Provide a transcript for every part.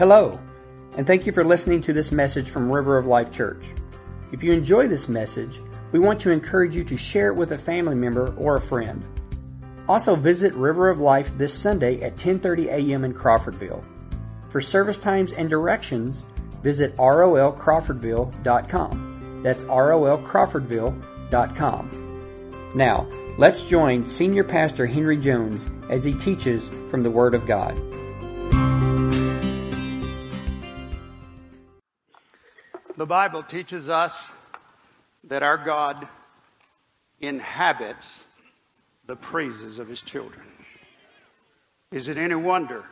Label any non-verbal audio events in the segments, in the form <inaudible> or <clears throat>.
Hello, and thank you for listening to this message from River of Life Church. If you enjoy this message, we want to encourage you to share it with a family member or a friend. Also visit River of Life this Sunday at 10:30 a.m. in Crawfordville. For service times and directions, visit rolcrawfordville.com. That's rolcrawfordville.com. Now, let's join Senior Pastor Henry Jones as he teaches from the Word of God. The Bible teaches us that our God inhabits the praises of his children. Is it any wonder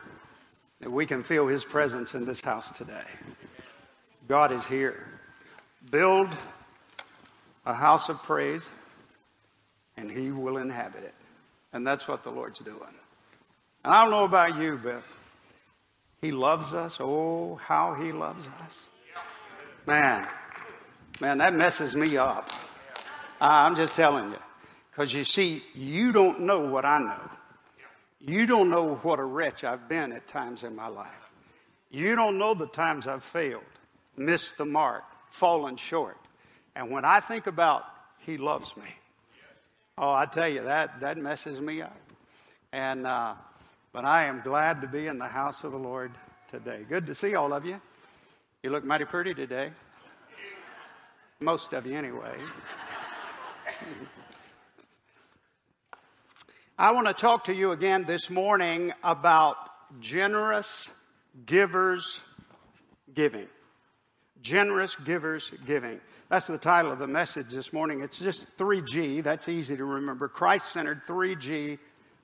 that we can feel his presence in this house today? God is here. Build a house of praise, and he will inhabit it. And that's what the Lord's doing. And I don't know about you, but he loves us. Oh, how he loves us. Man, man, that messes me up. I'm just telling you. Because you see, you don't know what I know. You don't know what a wretch I've been at times in my life. You don't know the times I've failed, missed the mark, fallen short. And when I think about He loves me, oh, I tell you, that, that messes me up. And, uh, but I am glad to be in the house of the Lord today. Good to see all of you. You look mighty pretty today. Most of you, anyway. I want to talk to you again this morning about generous givers giving. Generous givers giving. That's the title of the message this morning. It's just 3G. That's easy to remember. Christ centered 3G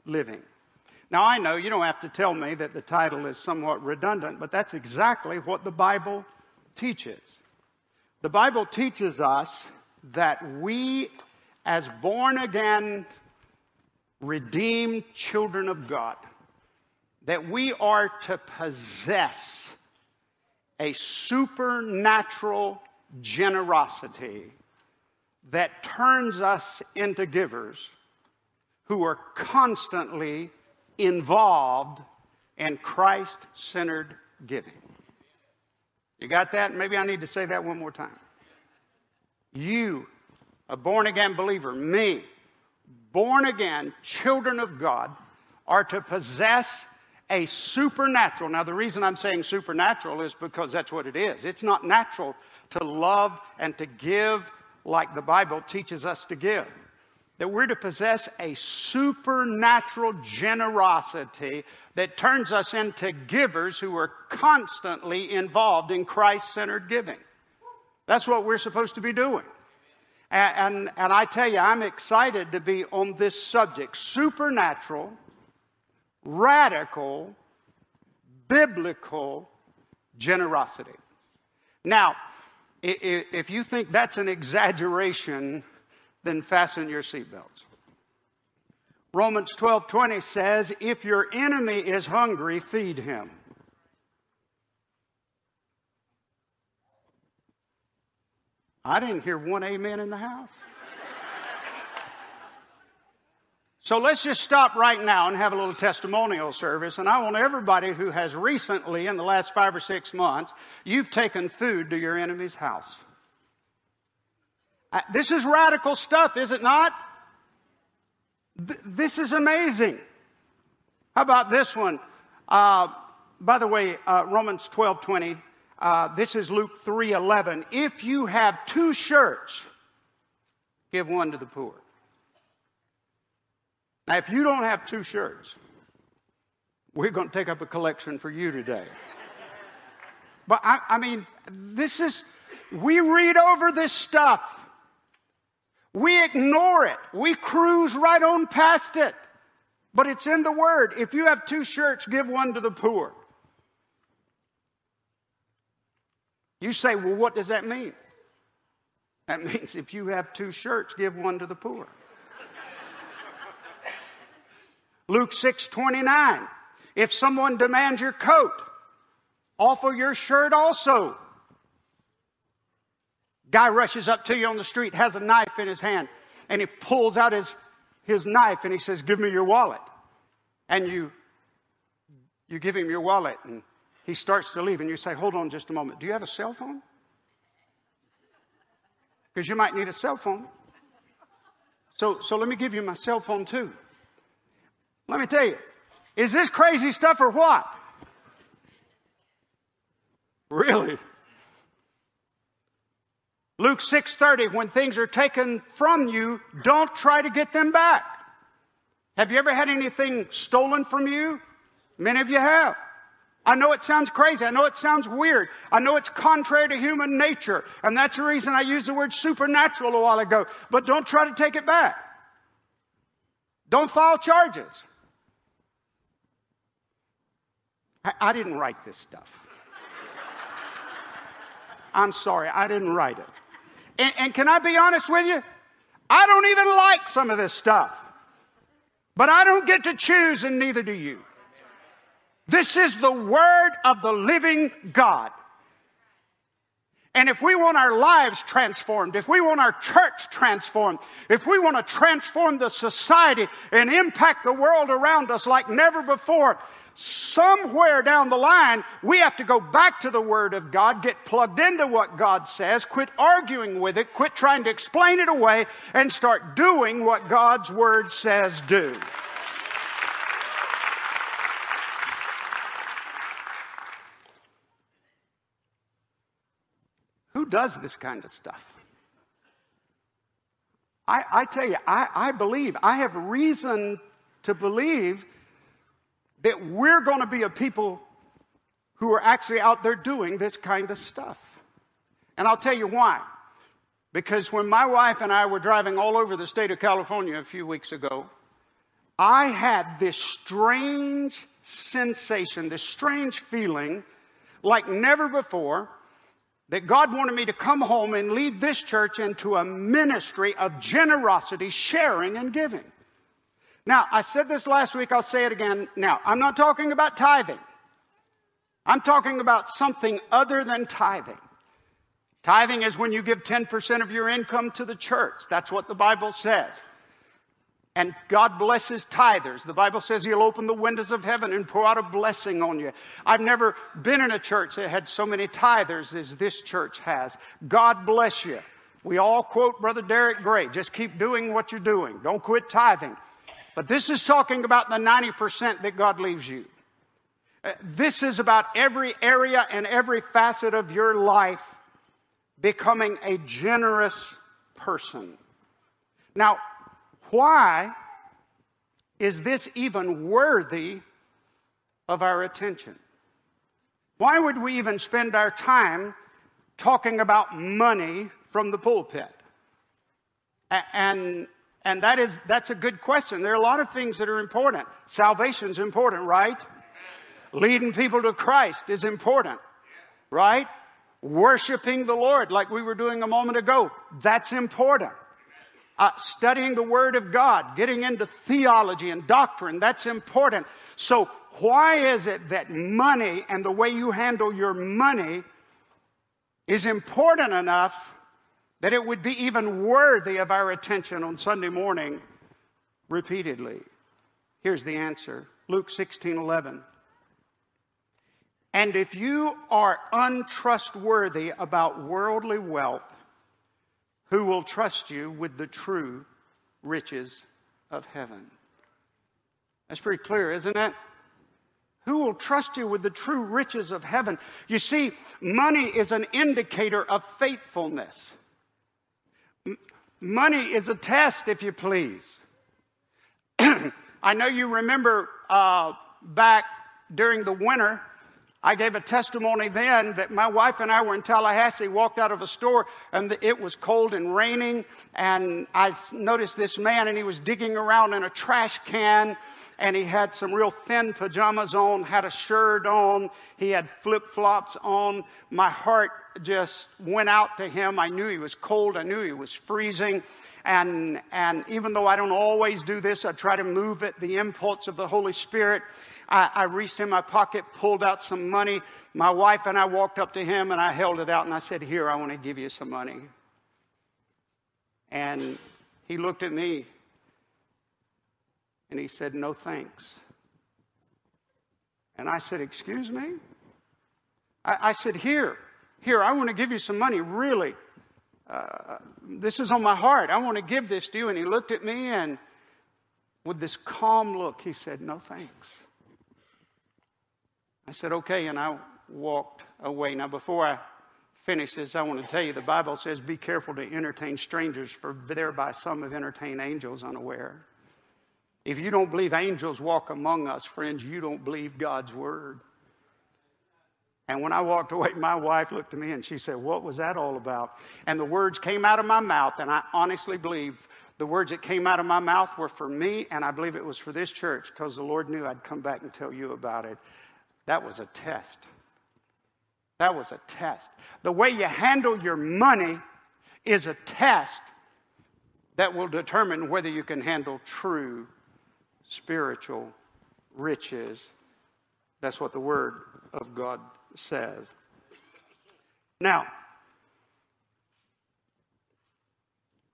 living. Now, I know you don't have to tell me that the title is somewhat redundant, but that's exactly what the Bible teaches. The Bible teaches us that we, as born again, redeemed children of God, that we are to possess a supernatural generosity that turns us into givers who are constantly involved and Christ centered giving. You got that? Maybe I need to say that one more time. You, a born again believer, me, born again children of God, are to possess a supernatural. Now, the reason I'm saying supernatural is because that's what it is. It's not natural to love and to give like the Bible teaches us to give that we're to possess a supernatural generosity that turns us into givers who are constantly involved in Christ centered giving. That's what we're supposed to be doing. And, and, and, I tell you, I'm excited to be on this subject supernatural, radical, biblical generosity. Now, if you think that's an exaggeration, then fasten your seatbelts. Romans 12:20 says, "If your enemy is hungry, feed him." I didn't hear one amen in the house. So let's just stop right now and have a little testimonial service. And I want everybody who has recently, in the last five or six months, you've taken food to your enemy's house. This is radical stuff, is it not? This is amazing. How about this one? Uh, by the way, uh, Romans 12 20. Uh, this is Luke 3 11. If you have two shirts, give one to the poor. Now, if you don't have two shirts, we're going to take up a collection for you today. But I, I mean, this is, we read over this stuff we ignore it. We cruise right on past it. But it's in the Word. If you have two shirts, give one to the poor. You say, well, what does that mean? That <laughs> means if you have two shirts, give one to the poor. Luke 6 29. If someone demands your coat, offer your shirt also. Guy rushes up to you on the street, has a knife in his hand, and he pulls out his, his knife and he says, Give me your wallet. And you, you give him your wallet, and he starts to leave, and you say, Hold on just a moment. Do you have a cell phone? Because you might need a cell phone. So, so let me give you my cell phone too. Let me tell you, is this crazy stuff or what? Really? Luke 6:30 when things are taken from you don't try to get them back. Have you ever had anything stolen from you? Many of you have. I know it sounds crazy. I know it sounds weird. I know it's contrary to human nature. And that's the reason I used the word supernatural a while ago. But don't try to take it back. Don't file charges. I, I didn't write this stuff. <laughs> I'm sorry, I didn't write it. And, and can I be honest with you? I don't even like some of this stuff. But I don't get to choose, and neither do you. This is the Word of the living God. And if we want our lives transformed, if we want our church transformed, if we want to transform the society and impact the world around us like never before, somewhere down the line, we have to go back to the Word of God, get plugged into what God says, quit arguing with it, quit trying to explain it away, and start doing what God's Word says do. Who does this kind of stuff? I, I tell you, I, I believe, I have reason to believe that we're going to be a people who are actually out there doing this kind of stuff. And I'll tell you why. Because when my wife and I were driving all over the state of California a few weeks ago, I had this strange sensation, this strange feeling like never before that God wanted me to come home and lead this church into a ministry of generosity, sharing, and giving. Now, I said this last week, I'll say it again now. I'm not talking about tithing. I'm talking about something other than tithing. Tithing is when you give 10% of your income to the church. That's what the Bible says. And God blesses tithers. The Bible says He'll open the windows of heaven and pour out a blessing on you. I've never been in a church that had so many tithers as this church has. God bless you. We all quote Brother Derek Gray. Just keep doing what you're doing. Don't quit tithing. But this is talking about the 90% that God leaves you. Uh, this is about every area and every facet of your life becoming a generous person. Now, why is this even worthy of our attention? Why would we even spend our time talking about money from the pulpit? And and that is, that's a good question. There are a lot of things that are important. Salvation's important, right? Leading people to Christ is important, right? Worshiping the Lord like we were doing a moment ago, that's important. Uh, studying the Word of God, getting into theology and doctrine, that's important. So why is it that money and the way you handle your money is important enough that it would be even worthy of our attention on Sunday morning repeatedly? Here's the answer Luke 16 11. And if you are untrustworthy about worldly wealth, who will trust you with the true riches of heaven? That's pretty clear, isn't it? Who will trust you with the true riches of heaven? You see, money is an indicator of faithfulness. Money is a test, if you please. <clears throat> I know you remember uh, back during the winter, I gave a testimony then that my wife and I were in Tallahassee, walked out of a store, and it was cold and raining. And I noticed this man, and he was digging around in a trash can, and he had some real thin pajamas on, had a shirt on, he had flip flops on. My heart just went out to him. I knew he was cold. I knew he was freezing. And, and even though I don't always do this, I try to move at the impulse of the Holy Spirit. I, I reached in my pocket, pulled out some money. My wife and I walked up to him and I held it out and I said, Here, I want to give you some money. And he looked at me and he said, No thanks. And I said, Excuse me? I, I said, Here, here, I want to give you some money, really. Uh, this is on my heart. I want to give this to you. And he looked at me and with this calm look, he said, No thanks. I said, Okay. And I walked away. Now, before I finish this, I want to tell you the Bible says, Be careful to entertain strangers, for thereby some have entertained angels unaware. If you don't believe angels walk among us, friends, you don't believe God's word. And when I walked away, my wife looked at me and she said, What was that all about? And the words came out of my mouth, and I honestly believe the words that came out of my mouth were for me, and I believe it was for this church because the Lord knew I'd come back and tell you about it. That was a test. That was a test. The way you handle your money is a test that will determine whether you can handle true spiritual riches. That's what the Word of God says. Now,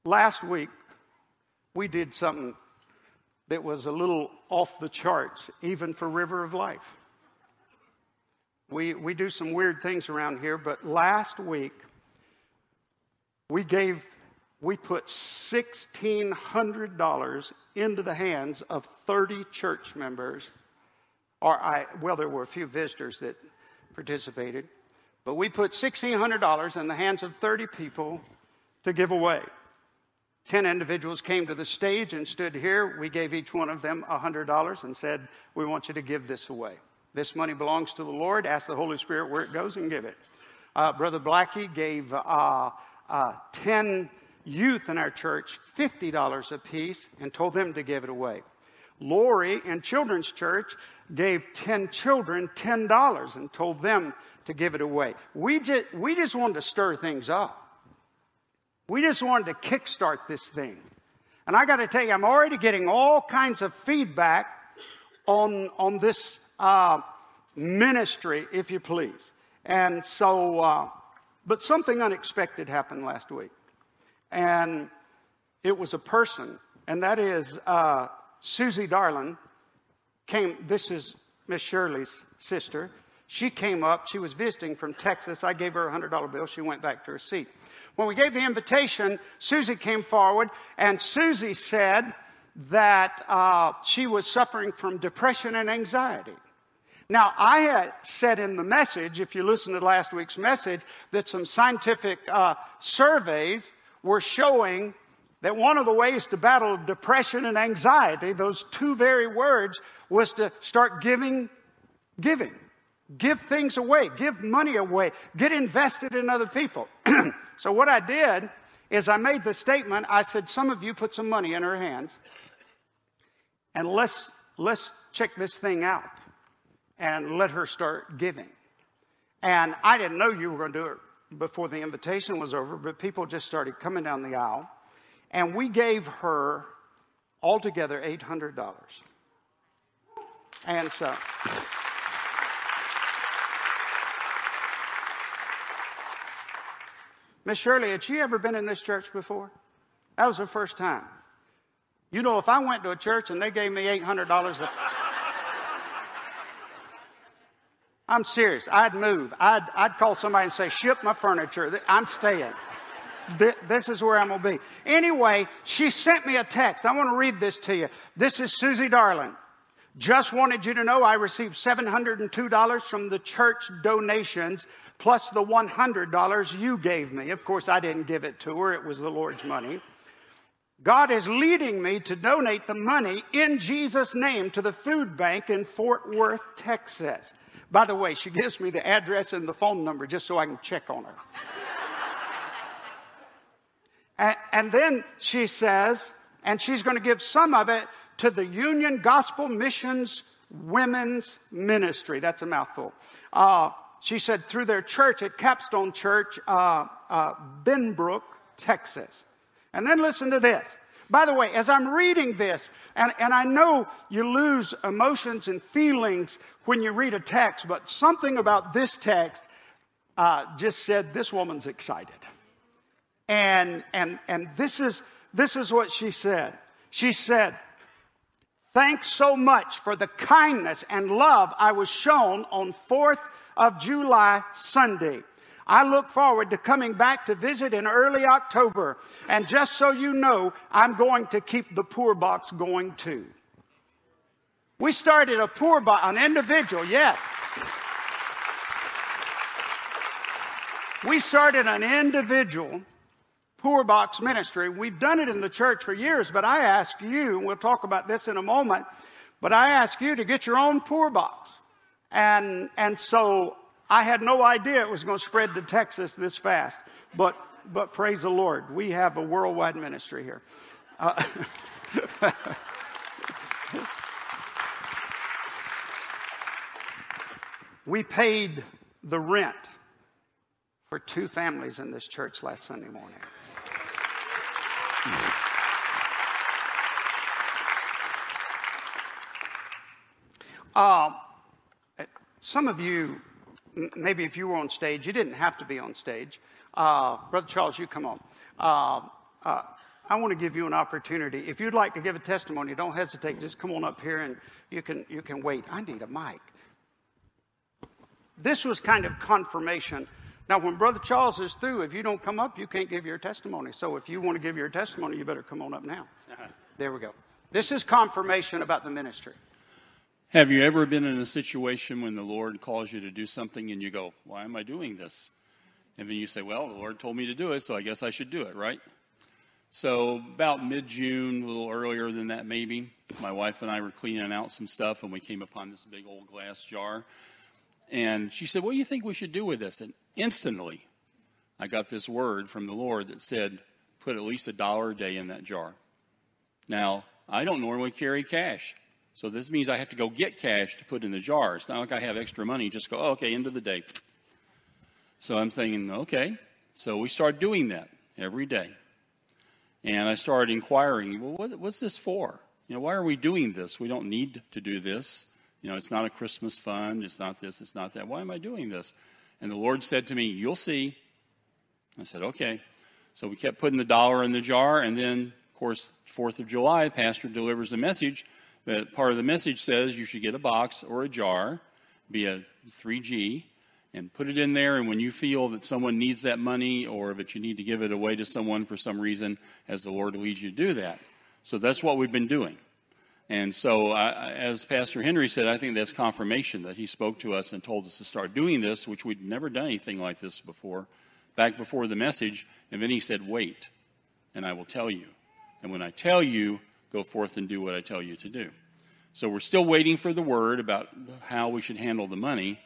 last week we did something that was a little off the charts, even for River of Life. We, we do some weird things around here, but last week we gave, we put $1,600 into the hands of 30 church members, or I, well, there were a few visitors that participated, but we put $1,600 in the hands of 30 people to give away. 10 individuals came to the stage and stood here. We gave each one of them $100 and said, We want you to give this away. This money belongs to the Lord. Ask the Holy Spirit where it goes and give it. Uh, Brother Blackie gave uh, uh, 10 youth in our church $50 apiece and told them to give it away. Lori in Children's Church gave 10 children $10 and told them to give it away. We just, we just wanted to stir things up. We just wanted to kickstart this thing. And I got to tell you, I'm already getting all kinds of feedback on, on this uh, ministry, if you please. And so, uh, but something unexpected happened last week. And it was a person, and that is uh, Susie Darlin came. This is Miss Shirley's sister. She came up. She was visiting from Texas. I gave her a $100 bill. She went back to her seat. When we gave the invitation, Susie came forward, and Susie said that uh, she was suffering from depression and anxiety. Now, I had said in the message, if you listen to last week's message, that some scientific uh, surveys were showing that one of the ways to battle depression and anxiety, those two very words, was to start giving, giving. Give things away, give money away, get invested in other people. <clears throat> so, what I did is I made the statement I said, Some of you put some money in her hands, and let's, let's check this thing out and let her start giving. And I didn't know you were going to do it before the invitation was over, but people just started coming down the aisle. And we gave her altogether $800. And so. Miss Shirley, had she ever been in this church before? That was her first time. You know, if I went to a church and they gave me $800, I'm serious. I'd move. I'd, I'd call somebody and say, ship my furniture. I'm staying. This is where I'm going to be. Anyway, she sent me a text. I want to read this to you. This is Susie Darling. Just wanted you to know I received $702 from the church donations plus the $100 you gave me. Of course, I didn't give it to her. It was the Lord's money. God is leading me to donate the money in Jesus' name to the food bank in Fort Worth, Texas. By the way, she gives me the address and the phone number just so I can check on her. and, and then she says, and she's going to give some of it to the Union Gospel Missions Women's Ministry. That's a mouthful. Uh, she said through their church at Capstone Church, uh, uh, Benbrook, Texas. And then listen to this. By the way, as I'm reading this, and, and I know you lose emotions and feelings when you read a text, but something about this text uh, just said this woman's excited. And, and, and this, is, this is what she said. She said, Thanks so much for the kindness and love I was shown on 4th of July Sunday. I look forward to coming back to visit in early October. And just so you know, I'm going to keep the poor box going too. We started a poor box, an individual, yes. We started an individual poor box ministry. We've done it in the church for years, but I ask you, and we'll talk about this in a moment, but I ask you to get your own poor box. And, and so I had no idea it was going to spread to Texas this fast, but, but praise the Lord, we have a worldwide ministry here. Uh, <laughs> we paid the rent for two families in this church last Sunday morning. Uh, some of you, maybe if you were on stage, you didn't have to be on stage. Uh, Brother Charles, you come on. Uh, uh, I want to give you an opportunity. If you'd like to give a testimony, don't hesitate. Just come on up here and you can, you can wait. I need a mic. This was kind of confirmation. Now, when Brother Charles is through, if you don't come up, you can't give your testimony. So if you want to give your testimony, you better come on up now. Uh-huh. There we go. This is confirmation about the ministry. Have you ever been in a situation when the Lord calls you to do something and you go, Why am I doing this? And then you say, Well, the Lord told me to do it, so I guess I should do it, right? So, about mid June, a little earlier than that, maybe, my wife and I were cleaning out some stuff and we came upon this big old glass jar. And she said, What do you think we should do with this? And instantly, I got this word from the Lord that said, Put at least a dollar a day in that jar. Now, I don't normally carry cash. So this means I have to go get cash to put in the jar. It's not like I have extra money, just go, oh, okay, end of the day. So I'm thinking, okay. So we start doing that every day. And I started inquiring, well, what, what's this for? You know, why are we doing this? We don't need to do this. You know, it's not a Christmas fund. It's not this. It's not that. Why am I doing this? And the Lord said to me, You'll see. I said, Okay. So we kept putting the dollar in the jar. And then, of course, 4th of July, Pastor delivers a message that part of the message says you should get a box or a jar, be a 3G, and put it in there. And when you feel that someone needs that money or that you need to give it away to someone for some reason, as the Lord leads you to do that. So that's what we've been doing. And so, uh, as Pastor Henry said, I think that's confirmation that he spoke to us and told us to start doing this, which we'd never done anything like this before, back before the message. And then he said, Wait, and I will tell you. And when I tell you, go forth and do what I tell you to do. So we're still waiting for the word about how we should handle the money.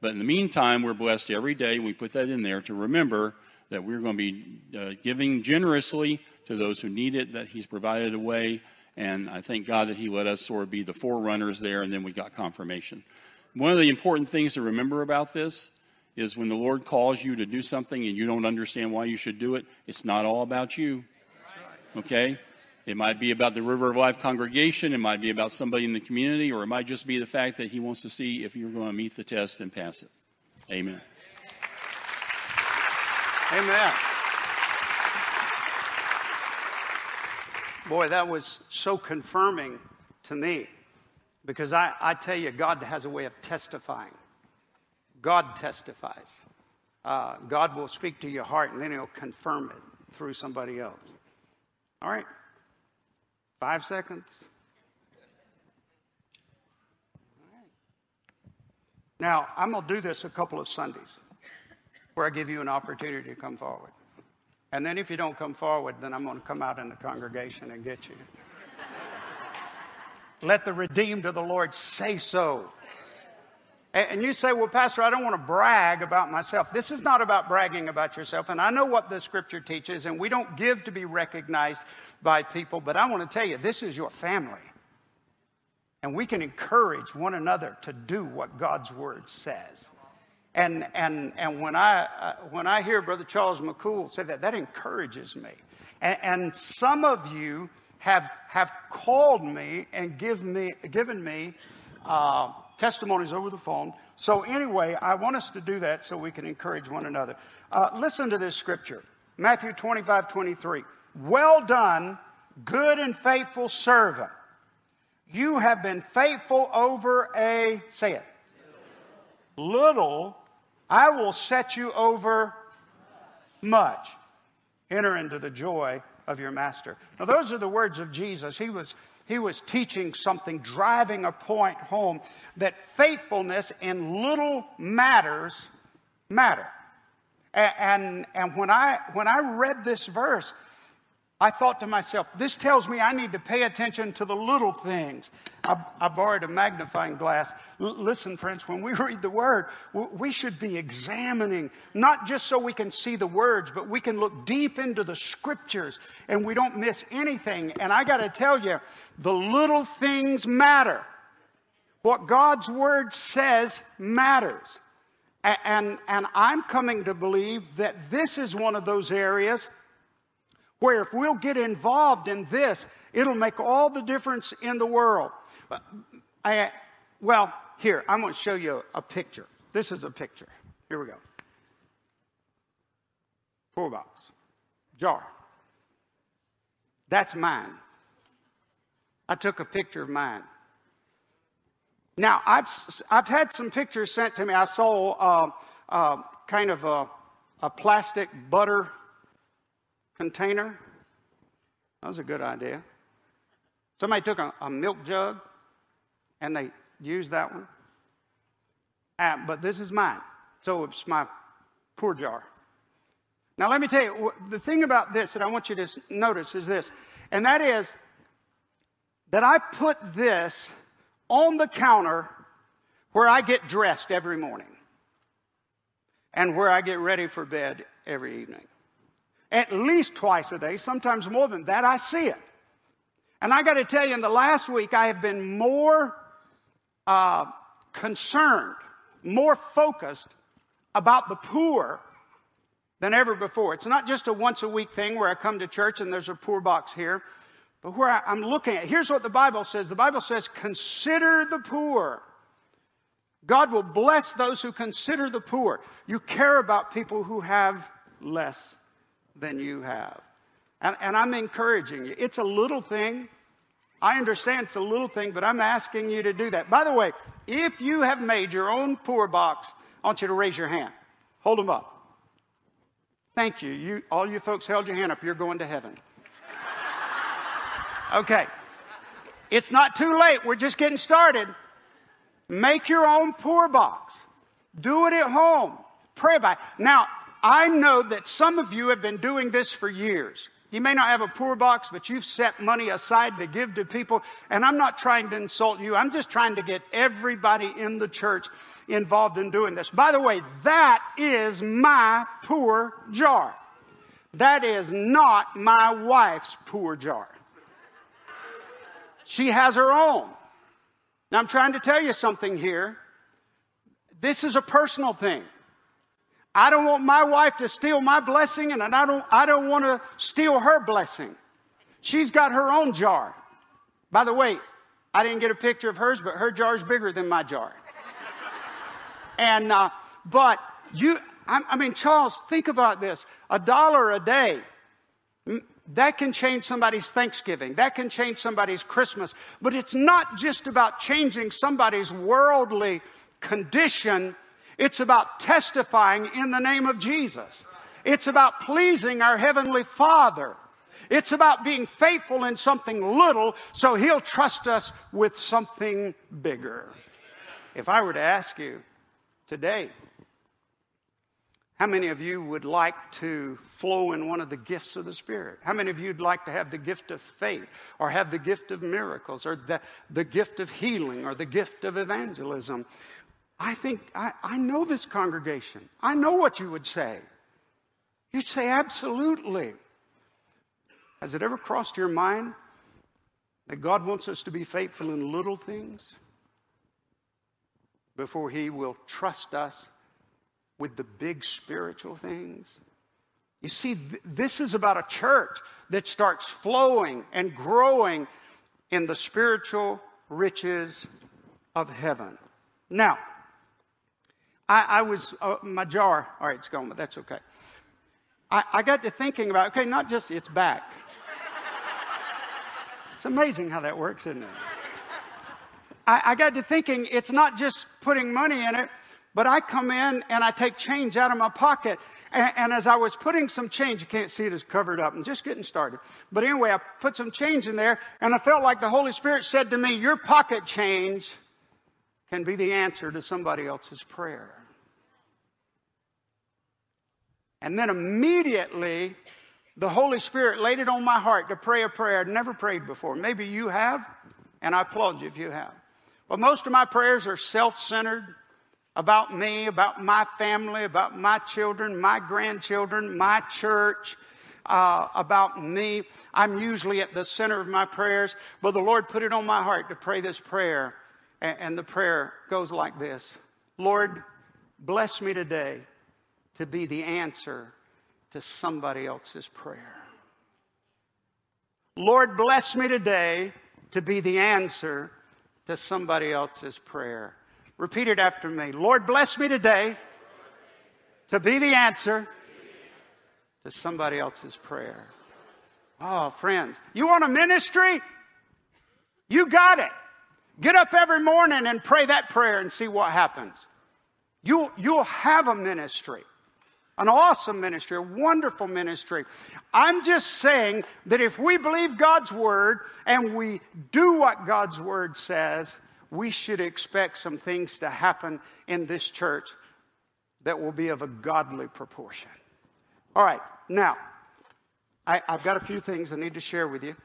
But in the meantime, we're blessed every day. We put that in there to remember that we're going to be uh, giving generously to those who need it, that He's provided a way. And I thank God that He let us sort of be the forerunners there, and then we got confirmation. One of the important things to remember about this is when the Lord calls you to do something and you don't understand why you should do it, it's not all about you. Okay? It might be about the River of Life congregation. It might be about somebody in the community, or it might just be the fact that he wants to see if you're going to meet the test and pass it. Amen. Amen. Boy, that was so confirming to me because I, I tell you, God has a way of testifying. God testifies. Uh, God will speak to your heart and then He'll confirm it through somebody else. All right. Five seconds. Now, I'm going to do this a couple of Sundays where I give you an opportunity to come forward. And then if you don't come forward, then I'm going to come out in the congregation and get you. Let the redeemed of the Lord say so. And you say, well, Pastor, I don't want to brag about myself. This is not about bragging about yourself. And I know what the scripture teaches, and we don't give to be recognized by people, but I want to tell you, this is your family. And we can encourage one another to do what God's word says. And, and, and when, I, uh, when I hear Brother Charles McCool say that, that encourages me. And, and some of you have, have called me and give me, given me uh, testimonies over the phone. So, anyway, I want us to do that so we can encourage one another. Uh, listen to this scripture Matthew 25 23. Well done, good and faithful servant. You have been faithful over a, say it, little, I will set you over much. Enter into the joy of your master. Now, those are the words of Jesus. He was, he was teaching something, driving a point home that faithfulness in little matters matter. And, and, and when, I, when I read this verse, I thought to myself, this tells me I need to pay attention to the little things. I, I borrowed a magnifying glass. L- listen, friends, when we <laughs> read the Word, we should be examining, not just so we can see the words, but we can look deep into the Scriptures and we don't miss anything. And I got to tell you, the little things matter. What God's Word says matters. And, and, and I'm coming to believe that this is one of those areas where if we'll get involved in this, it'll make all the difference in the world. I, well, here, I'm going to show you a picture. This is a picture. Here we go. Poor box. Jar. That's mine. I took a picture of mine. Now, I've, I've had some pictures sent to me. I saw uh, uh, kind of a, a plastic butter container. That was a good idea. Somebody took a, a milk jug and they used that one. Uh, but this is mine. So it's my poor jar. Now, let me tell you, the thing about this that I want you to notice is this, and that is that I put this on the counter where I get dressed every morning and where I get ready for bed every evening at least twice a day, sometimes more than that, I see it. And I got to tell you, in the last week, I have been more uh, concerned, more focused about the poor than ever before. It's not just a once a week thing where I come to church and there's a poor box here, but where I, I'm looking at. Here's what the Bible says the Bible says, consider the poor. God will bless those who consider the poor. You care about people who have less than you have. And, and I'm encouraging you. It's a little thing. I understand it's a little thing, but I'm asking you to do that. By the way, if you have made your own poor box, I want you to raise your hand. Hold them up. Thank you. You, all you folks held your hand up. You're going to heaven. Okay. It's not too late. We're just getting started. Make your own poor box. Do it at home. Pray about it. Now, I know that some of you have been doing this for years. You may not have a poor box, but you've set money aside to give to people. And I'm not trying to insult you. I'm just trying to get everybody in the church involved in doing this. By the way, that is my poor jar. That is not my wife's poor jar. She has her own. Now I'm trying to tell you something here. This is a personal thing. I don't want my wife to steal my blessing and I don't, I don't want to steal her blessing. She's got her own jar. By the way, I didn't get a picture of hers, but her jar is bigger than my jar. and, uh, but you, I, I mean, Charles, think about this. A dollar a day, that can change somebody's Thanksgiving. That can change somebody's Christmas. But it's not just about changing somebody's worldly condition it's about testifying in the name of Jesus. It's about pleasing our Heavenly Father. It's about being faithful in something little so He'll trust us with something bigger. If I were to ask you today, how many of you would like to flow in one of the gifts of the Spirit? How many of you would like to have the gift of faith or have the gift of miracles or the, the gift of healing or the gift of evangelism? I think, I, I know this congregation. I know what you would say. You'd say, absolutely. Has it ever crossed your mind that God wants us to be faithful in little things before He will trust us with the big spiritual things? You see, th- this is about a church that starts flowing and growing in the spiritual riches of heaven. Now, I, I was, uh, my jar, all right, it's gone, but that's okay. I, I got to thinking about, okay, not just it's back. it's amazing how that works, isn't it? I, I got to thinking it's not just putting money in it, But I come in and I take change out of my pocket. And, and, as I was putting some change, you can't see it, it is covered up and just getting started. But anyway, I put some change in there and I felt like the Holy Spirit said to me, your pocket change can be the answer to somebody else's prayer. And then immediately, the Holy Spirit laid it on my heart to pray a prayer I'd never prayed before. Maybe you have, and I applaud you if you have. But most of my prayers are self centered about me, about my family, about my children, my grandchildren, my church, uh, about me. I'm usually at the center of my prayers, but the Lord put it on my heart to pray this prayer. And, the prayer goes like this Lord, bless me today to be the answer to somebody else's prayer. Lord, bless me today to be the answer to somebody else's prayer. Repeat it after me. Lord, bless me today to be the answer to somebody else's prayer. Oh, friends, you want a ministry? You got it. Get up every morning and pray that prayer and see what happens. You, you'll have a ministry. An awesome ministry, a wonderful ministry. I'm just saying that if we believe God's word and we do what God's word says, we should expect some things to happen in this church that will be of a godly proportion. All right, now, I, have got a few things I need to share with you.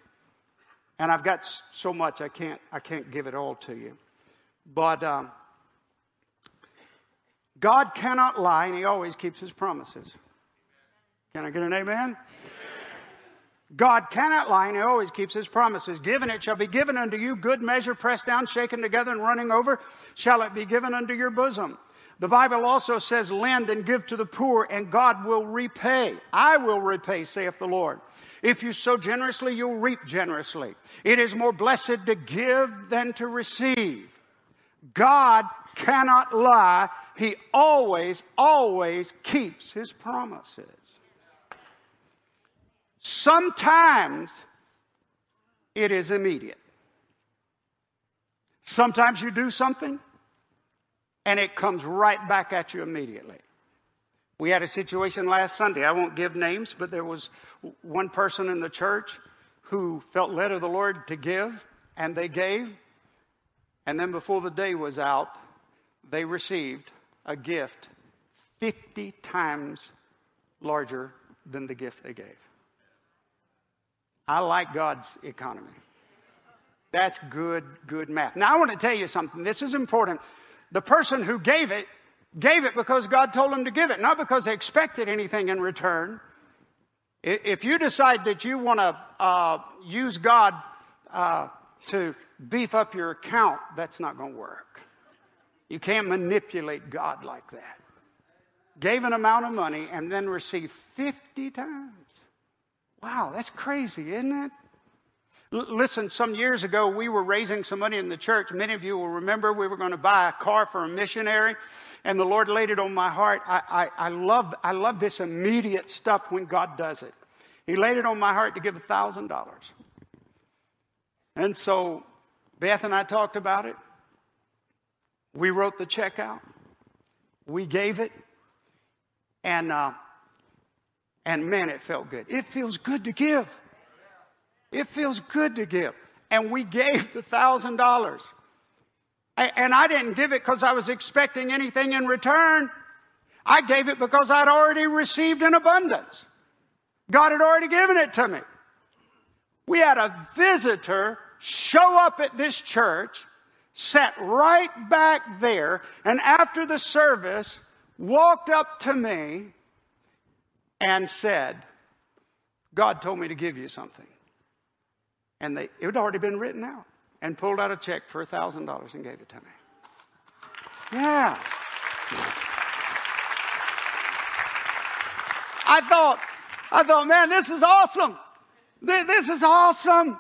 And I've got so much I can't, I can't give it all to you. But um, God cannot lie, and He always keeps His promises. Can I get an amen? amen? God cannot lie, and He always keeps His promises. Given it shall be given unto you, good measure, pressed down, shaken together, and running over, shall it be given unto your bosom. The Bible also says, Lend and give to the poor, and God will repay. I will repay, saith the Lord. If you sow generously, you'll reap generously. It is more blessed to give than to receive. God cannot lie. He always, always keeps his promises. Sometimes it is immediate. Sometimes you do something and it comes right back at you immediately. We had a situation last Sunday. I won't give names, but there was one person in the church who felt led of the Lord to give, and they gave. And then before the day was out, they received a gift 50 times larger than the gift they gave. I like God's economy. That's good, good math. Now, I want to tell you something. This is important. The person who gave it gave it because God told them to give it, not because they expected anything in return. If you decide that you want to uh, use God uh, to beef up your account, that's not going to work. You can't manipulate God like that. Gave an amount of money and then received 50 times. Wow, that's crazy, isn't it? Listen, some years ago, we were raising some money in the church. Many of you will remember we were going to buy a car for a missionary, and the Lord laid it on my heart. I, I, I, love, I love this immediate stuff when God does it. He laid it on my heart to give a $1,000. And so Beth and I talked about it. We wrote the check out. We gave it. And, uh, and man, it felt good. It feels good to give. It feels good to give. And we gave the thousand dollars. And I didn't give it because I was expecting anything in return. I gave it because I'd already received an abundance. God had already given it to me. We had a visitor show up at this church, sat right back there, and after the service, walked up to me and said, God told me to give you something. And they, it had already been written out and pulled out a check for $1,000 and gave it to me. Yeah. I thought, I thought, man, this is awesome. This is awesome.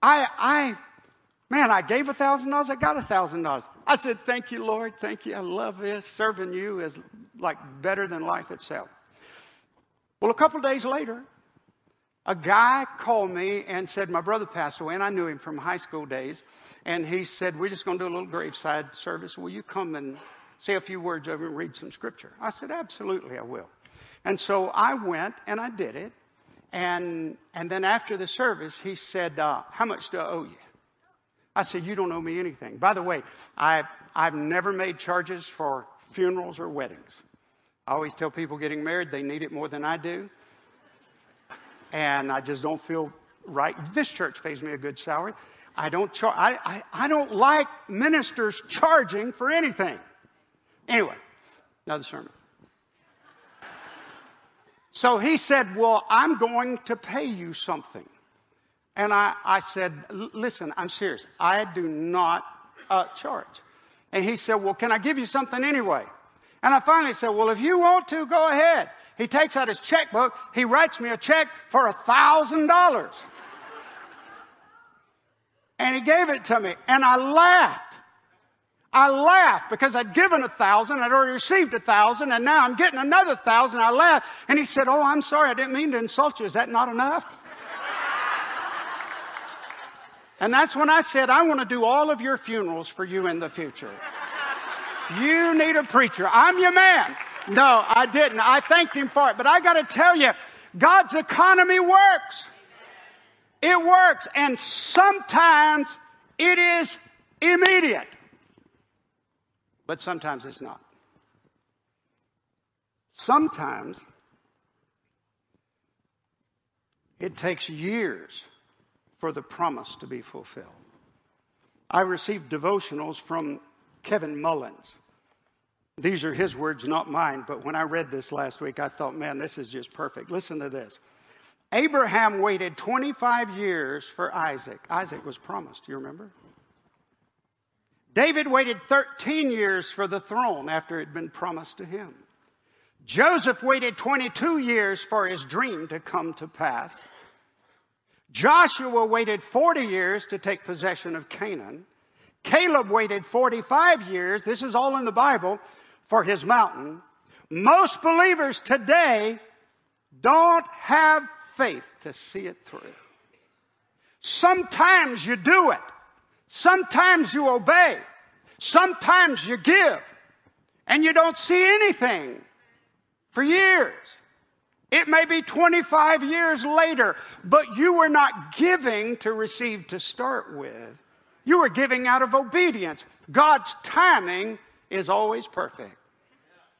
I, I, man, I gave a thousand dollars. I got a thousand dollars. I said, thank you, Lord. Thank you. I love this. Serving you is like better than life itself. Well, a couple days later, a guy called me and said, My brother passed away, and I knew him from high school days. And he said, We're just going to do a little graveside service. Will you come and say a few words over and read some scripture. I said, Absolutely, I will. And so I went and I did it. And, and then after the service, he said, uh, How much do I owe you? I said, You don't owe me anything. By the way, I've, I've never made charges for funerals or weddings. I always tell people getting married, they need it more than I do. And I just don't feel right. This church pays me a good salary. I don't char- I, I, I don't like ministers charging for anything. Anyway, another sermon. So he said, Well, I'm going to pay you something. And I, I said, Listen, I'm serious. I do not uh, charge. And he said, Well, can I give you something anyway? And I finally said, Well, if you want to, go ahead. He takes out his checkbook. He writes me a check for a thousand dollars. And he gave it to me. And I laughed. I laughed because I'd given a thousand, I'd already received a thousand, and now I'm getting another thousand. I laughed. And he said, Oh, I'm sorry, I didn't mean to insult you. Is that not enough? and that's when I said, I want to do all of your funerals for you in the future. You need a preacher. I'm your man. No, I didn't. I thanked him for it. But I got to tell you, God's economy works. It works. And sometimes it is immediate. But sometimes it's not. Sometimes it takes years for the promise to be fulfilled. I received devotionals from Kevin Mullins. These are his words, not mine, but when I read this last week, I thought, man, this is just perfect. Listen to this. Abraham waited 25 years for Isaac. Isaac was promised, you remember? David waited 13 years for the throne after it had been promised to him. Joseph waited 22 years for his dream to come to pass. Joshua waited 40 years to take possession of Canaan. Caleb waited 45 years, this is all in the Bible, for his mountain. Most believers today don't have faith to see it through. Sometimes you do it. Sometimes you obey. Sometimes you give. And you don't see anything for years. It may be 25 years later, but you were not giving to receive to start with. You were giving out of obedience. God's timing is always perfect.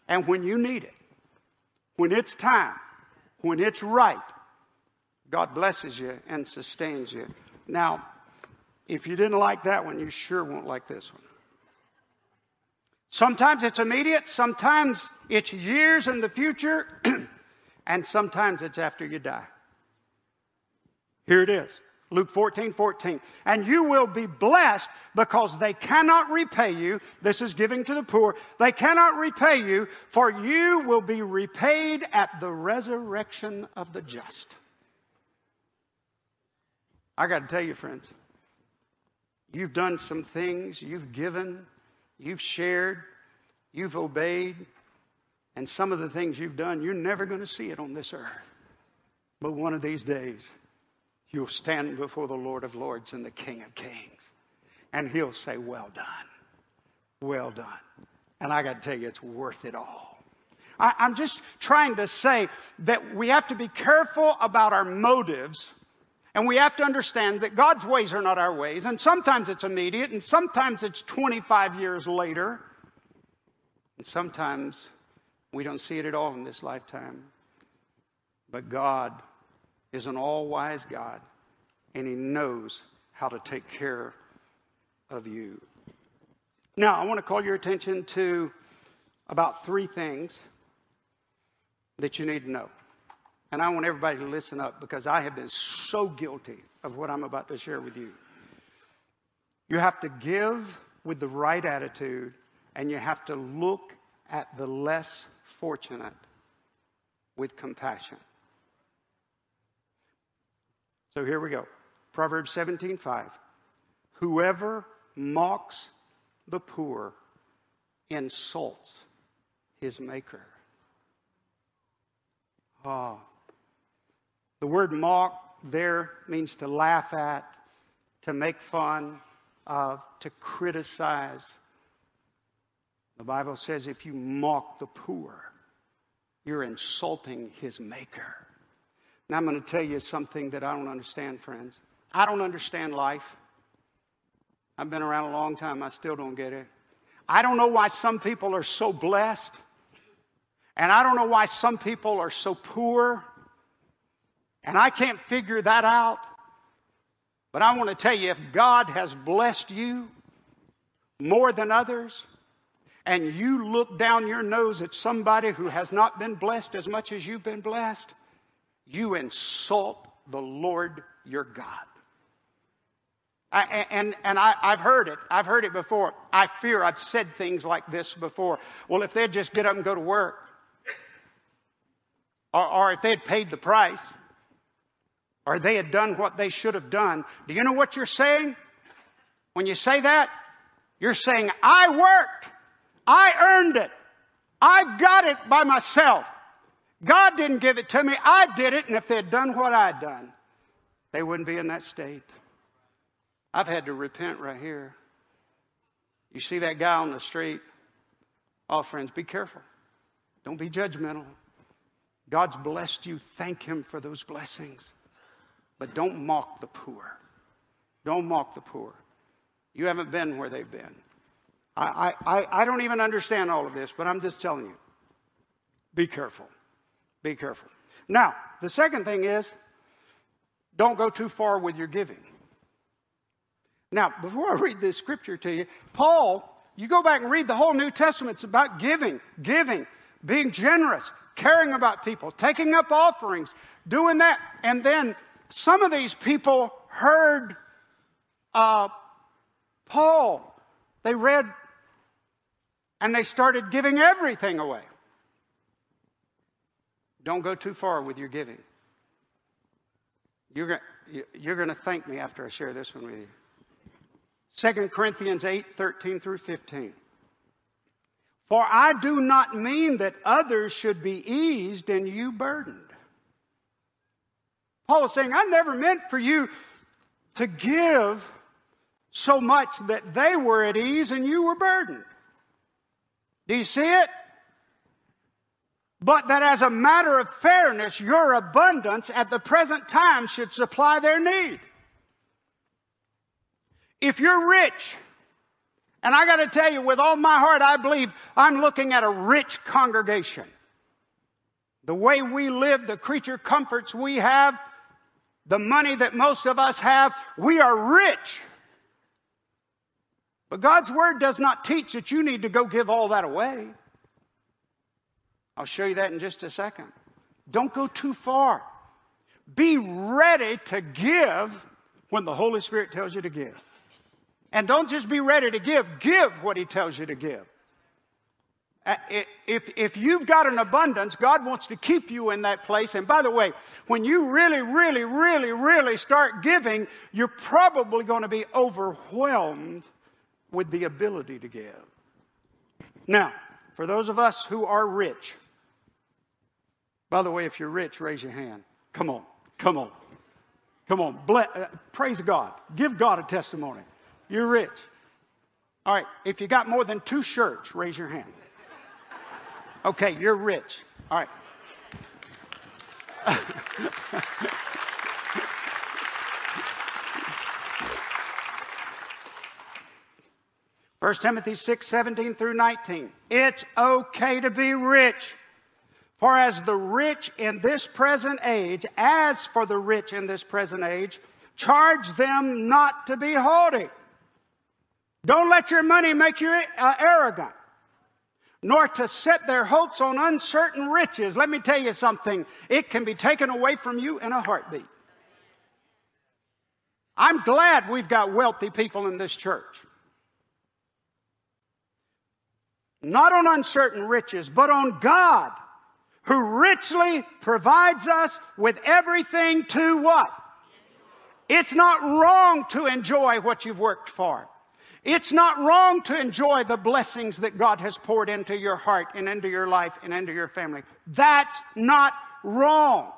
And when you need it, when it's time, when it's right, God blesses you and sustains you. Now, if you didn't like that one, you sure won't like this one. Sometimes it's immediate, sometimes it's years in the future, <clears throat> and sometimes it's after you die. Here it is. Luke 14, 14. And you will be blessed because they cannot repay you. This is giving to the poor. They cannot repay you, for you will be repaid at the resurrection of the just. I got to tell you, friends, you've done some things, you've given, you've shared, you've obeyed, and some of the things you've done, you're never going to see it on this earth. But one of these days, you'll stand before the Lord of Lords and the King of Kings. And he'll say, Well done. Well done. And I got to tell you, it's worth it all. I, I'm just trying to say that we have to be careful about our motives. And we have to understand that God's ways are not our ways. And sometimes it's immediate, and sometimes it's 25 years later. And sometimes we don't see it at all in this lifetime. But God is an all wise God, and He knows how to take care of you. Now, I want to call your attention to about three things that you need to know. And I want everybody to listen up because I have been so guilty of what I'm about to share with you. You have to give with the right attitude, and you have to look at the less fortunate with compassion. So here we go. Proverbs 17:5. Whoever mocks the poor insults his maker. Oh. The word mock there means to laugh at, to make fun of, to criticize. The Bible says if you mock the poor, you're insulting his maker. Now, I'm going to tell you something that I don't understand, friends. I don't understand life. I've been around a long time. I still don't get it. I don't know why some people are so blessed. And I don't know why some people are so poor. And I can't figure that out. But I want to tell you if God has blessed you more than others, and you look down your nose at somebody who has not been blessed as much as you've been blessed, you insult the Lord your God. I, and and I, have heard it. I've heard it before. I fear I've said things like this before. Well, if they'd just get up and go to work, or, or if they'd paid the price, or they had done what they should have done, do you know what you're saying? When you say that, you're saying, I worked, I earned it, I got it by myself. God didn't give it to me, I did it, and if they'd done what I'd done, they wouldn't be in that state. I've had to repent right here. You see that guy on the street? Oh, friends, be careful. Don't be judgmental. God's blessed you. Thank Him for those blessings. But don't mock the poor. Don't mock the poor. You haven't been where they've been. I, I, I don't even understand all of this, but I'm just telling you be careful. Be careful. Now, the second thing is don't go too far with your giving. Now, before I read this scripture to you, Paul, you go back and read the whole New Testament. It's about giving, giving, being generous, caring about people, taking up offerings, doing that. And then some of these people heard uh, Paul. They read and they started giving everything away. Don't go too far with your giving. You're, you're going to thank me after I share this one with you. 2 Corinthians 8 13 through 15. For I do not mean that others should be eased and you burdened. Paul is saying, I never meant for you to give so much that they were at ease and you were burdened. Do you see it? But that as a matter of fairness, your abundance at the present time should supply their need. If you're rich, and I got to tell you, with all my heart, I believe I'm looking at a rich congregation. The way we live, the creature comforts we have, the money that most of us have, we are rich. But God's Word does not teach that you need to go give all that away. I'll show you that in just a second. Don't go too far. Be ready to give when the Holy Spirit tells you to give. And don't just be ready to give, give what He tells you to give. Uh, if, if you've got an abundance, God wants to keep you in that place. And by the way, when you really, really, really, really start giving, you're probably going to be overwhelmed with the ability to give. Now, for those of us who are rich, by the way, if you're rich, raise your hand. Come on, come on, come on. Uh, praise God. Give God a testimony. You're rich. All right, if you got more than two shirts, raise your hand. Okay, you're rich. All right. <laughs> First Timothy 6, 17 through 19. It's okay to be rich. For as the rich in this present age, as for the rich in this present age, charge them not to be haughty. Don't let your money make you uh, arrogant, nor to set their hopes on uncertain riches. Let me tell you something. It can be taken away from you in a heartbeat. I'm glad we've got wealthy people in this church. not on uncertain riches, but on God, who richly provides us with everything to what? It's not wrong to enjoy what you've worked for. It's not wrong to enjoy the blessings that God has poured into your heart and into your life and into your family. That's not wrong.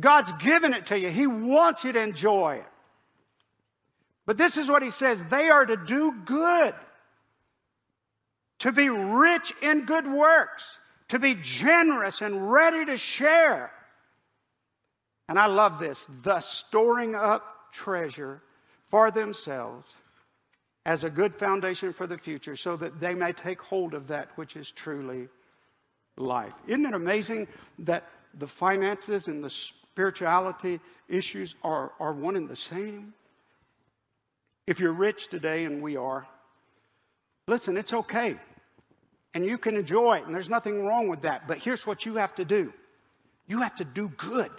God's given it to you. He wants you to enjoy it. But this is what he says they are to do good to be rich in good works, to be generous and ready to share. And I love this, thus storing up treasure for themselves as a good foundation for the future so that they may take hold of that which is truly life. Isn't it amazing that the finances and the spirituality issues are, are one and the same? If you're rich today, and we are, listen, it's okay. And you can enjoy it, and there's nothing wrong with that. But here's what you have to do you have to do good.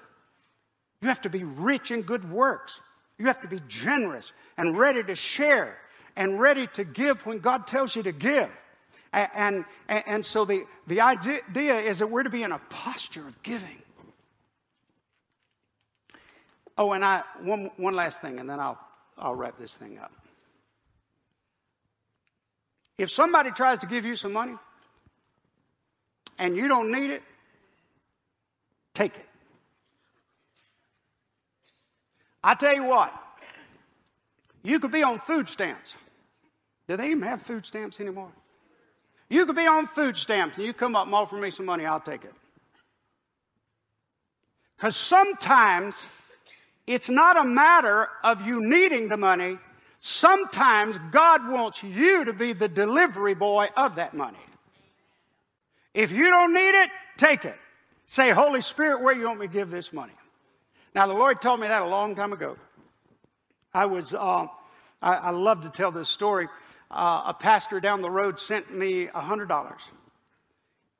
You have to be rich in good works. You have to be generous and ready to share and ready to give when God tells you to give. And, and, and so the, the idea is that we're to be in a posture of giving. Oh, and I, one, one last thing, and then I'll, I'll wrap this thing up. If somebody tries to give you some money and you don't need it, take it. I tell you what, you could be on food stamps. Do they even have food stamps anymore? You could be on food stamps and you come up and offer me some money, I'll take it. Because sometimes it's not a matter of you needing the money. Sometimes God wants you to be the delivery boy of that money. If you don't need it, take it. Say, Holy Spirit, where you want me to give this money? Now, the Lord told me that a long time ago. I was, uh, I, I love to tell this story uh, a pastor down the road sent me a hundred dollars,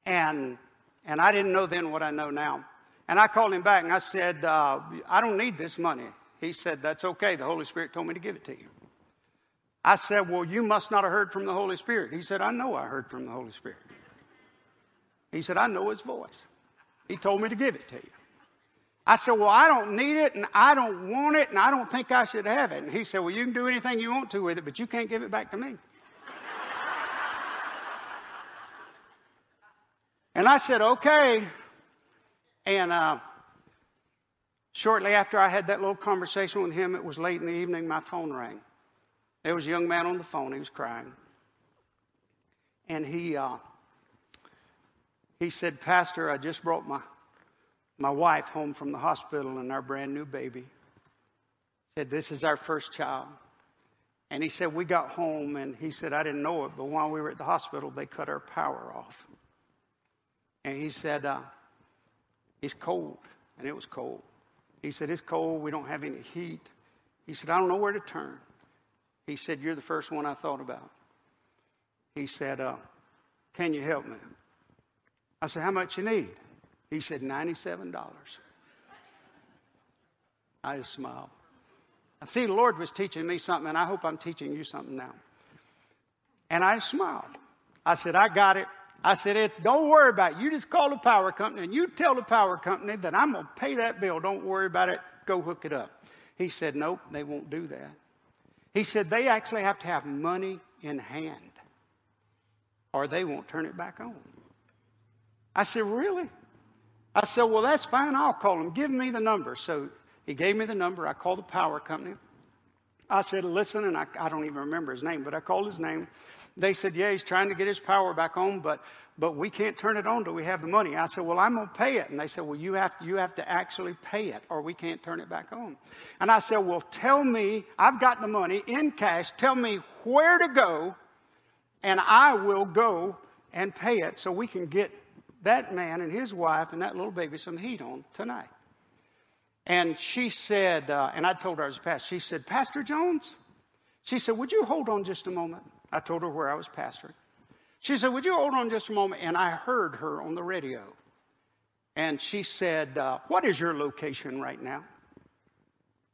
and and I didn't know then what I know now. And I called him back and I said, uh, I don't need this money. He said, That's okay. The Holy Spirit told me to give it to you. I said, Well, you must not have heard from the Holy Spirit. He said, I know I heard from the Holy Spirit. He said, I know his voice. He told me to give it to you. I said, Well, I don't need it and I don't want it and I don't think I should have it. And he said, Well, you can do anything you want to with it, but you can't give it back to me. and I said, Okay. And uh, shortly after I had that little conversation with him, it was late in the evening, my phone rang. There was a young man on the phone, he was crying. And he, uh, he said, Pastor, I just brought my my wife home from the hospital and our brand new baby. Said, This is our first child. And he said, We got home and he said, I didn't know it, but while we were at the hospital, they cut our power off. And he said, uh, It's cold. And it was cold. He said, It's cold. We don't have any heat. He said, I don't know where to turn. He said, You're the first one I thought about. He said, uh, Can you help me? I said, How much you need? He said, $97. I just smiled. See the Lord was teaching me something, and I hope I'm teaching you something now. And I smiled. I said, I got it. I said, it, don't worry about it. You just call the power company and you tell the power company that I'm going to pay that bill. Don't worry about it. Go hook it up. He said, nope, they won't do that. He said, they actually have to have money in hand or they won't turn it back on. I said, really? I said, Well, that's fine. I'll call him. Give me the number. So he gave me the number. I called the power company. I said, Listen, and I, I don't even remember his name, but I called his name. They said, Yeah, he's trying to get his power back on, but but we can't turn it on till we have the money. I said, Well, I'm gonna pay it. And they said, Well, you have you have to actually pay it, or we can't turn it back on. And I said, Well, tell me, I've got the money in cash, tell me where to go, and I will go and pay it so we can get that man and his wife and that little baby some heat on tonight. And she said, uh, and I told her I was a pastor, she said, Pastor Jones? She said, Would you hold on just a moment? I told her where I was pastoring. She said, Would you hold on just a moment? And I heard her on the radio. And she said, uh, What is your location right now?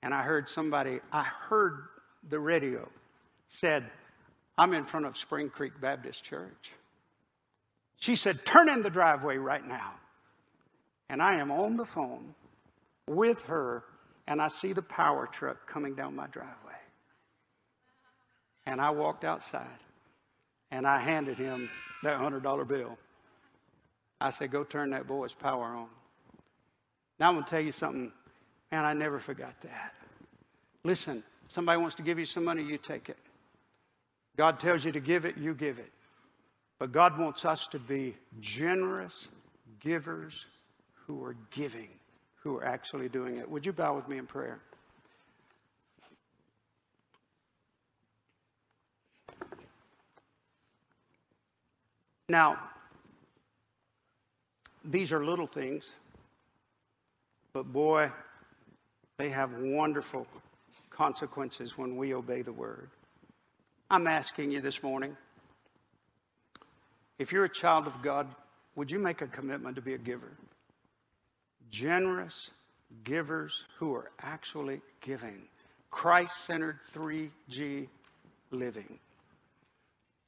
And I heard somebody, I heard the radio said, I'm in front of Spring Creek Baptist Church. She said, Turn in the driveway right now. And I am on the phone with her, and I see the power truck coming down my driveway. And I walked outside, and I handed him that $100 bill. I said, Go turn that boy's power on. Now I'm going to tell you something, and I never forgot that. Listen, somebody wants to give you some money, you take it. God tells you to give it, you give it. But God wants us to be generous givers who are giving, who are actually doing it. Would you bow with me in prayer? Now, these are little things, but boy, they have wonderful consequences when we obey the word. I'm asking you this morning if you're a child of God, would you make a commitment to be a giver? Generous givers who are actually giving. Christ centered 3G living.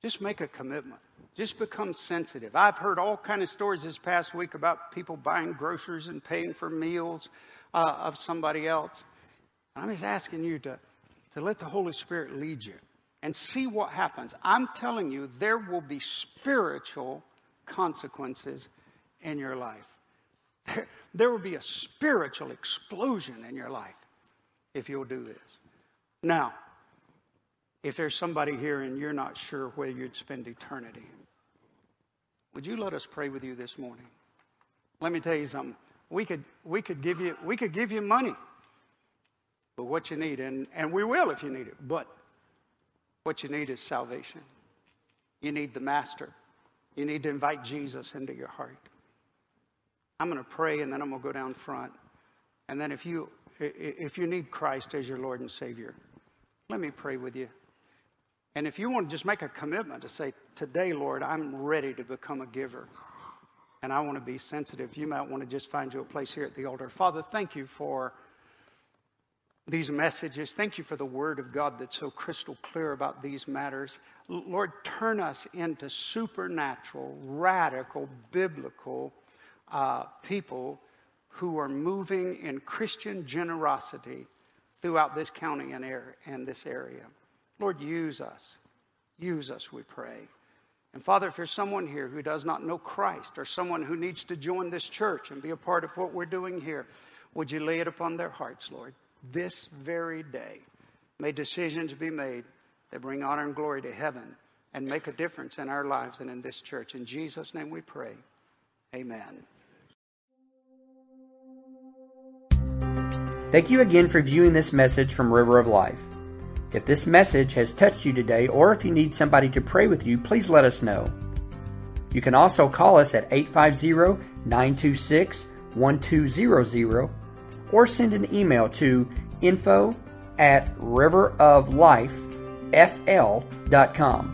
Just make a commitment. Just become sensitive. I've heard all kind of stories this past week about people buying groceries and paying for meals uh, of somebody else. I'm just asking you to, to let the Holy Spirit lead you and see what happens. I'm telling you, there will be spiritual consequences in your life. There, there will be a spiritual explosion in your life if you'll do this. Now, if there's somebody here and you're not sure where you'd spend eternity, would you let us pray with you this morning? Let me tell you something. We could, we could, give, you, we could give you money, but what you need, and, and we will if you need it, but what you need is salvation. You need the Master. You need to invite Jesus into your heart. I'm going to pray and then I'm going to go down front. And then if you if you need Christ as your Lord and Savior, let me pray with you. And if you want to just make a commitment to say, Today, Lord, I'm ready to become a giver. And I want to be sensitive. You might want to just find you a place here at the altar. Father, thank you for these messages. Thank you for the Word of God that's so crystal clear about these matters. Lord, turn us into supernatural, radical, biblical uh, people who are moving in Christian generosity throughout this county and, air, and this area. Lord, use us. Use us, we pray. And Father, if there's someone here who does not know Christ or someone who needs to join this church and be a part of what we're doing here, would you lay it upon their hearts, Lord? This very day. May decisions be made that bring honor and glory to heaven and make a difference in our lives and in this church. In Jesus' name we pray. Amen. Thank you again for viewing this message from River of Life. If this message has touched you today, or if you need somebody to pray with you, please let us know. You can also call us at 850 926 1200 or send an email to info at riveroflifefl.com.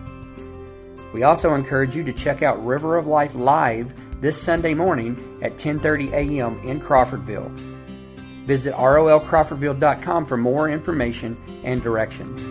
We also encourage you to check out River of Life live this Sunday morning at 10:30 a.m. in Crawfordville. Visit rolcrawfordville.com for more information and directions.